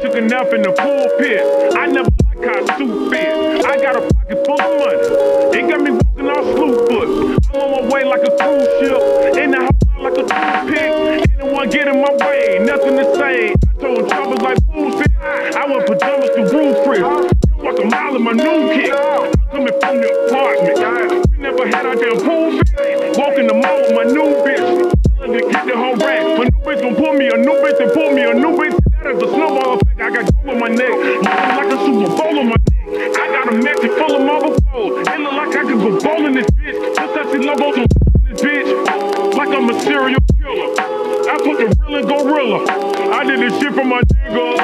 Took a nap in the pulpit. I never like how Sue fit. I got a pocket full of money. It got me walking on slew foot. I'm on my way like a cruise ship. In the house like a toothpick. Anyone get in my way, nothing to say. I told troubles like bullshit. I went pajamas to roof free. Like a mile in my new kick. I'm coming from the apartment. We never had our damn pool fit. Walking the mall with my new bitch. Telling to get the whole rack. My new bitch gon' pull me a new bitch and pull me a my neck. Looking like a Super Bowl on my neck. I got a mansion full of marble gold. It look like I could go bowling this bitch. Just touch the logos on this bitch. Like I'm a serial killer. I put the real in gorilla. I did this shit for my niggas.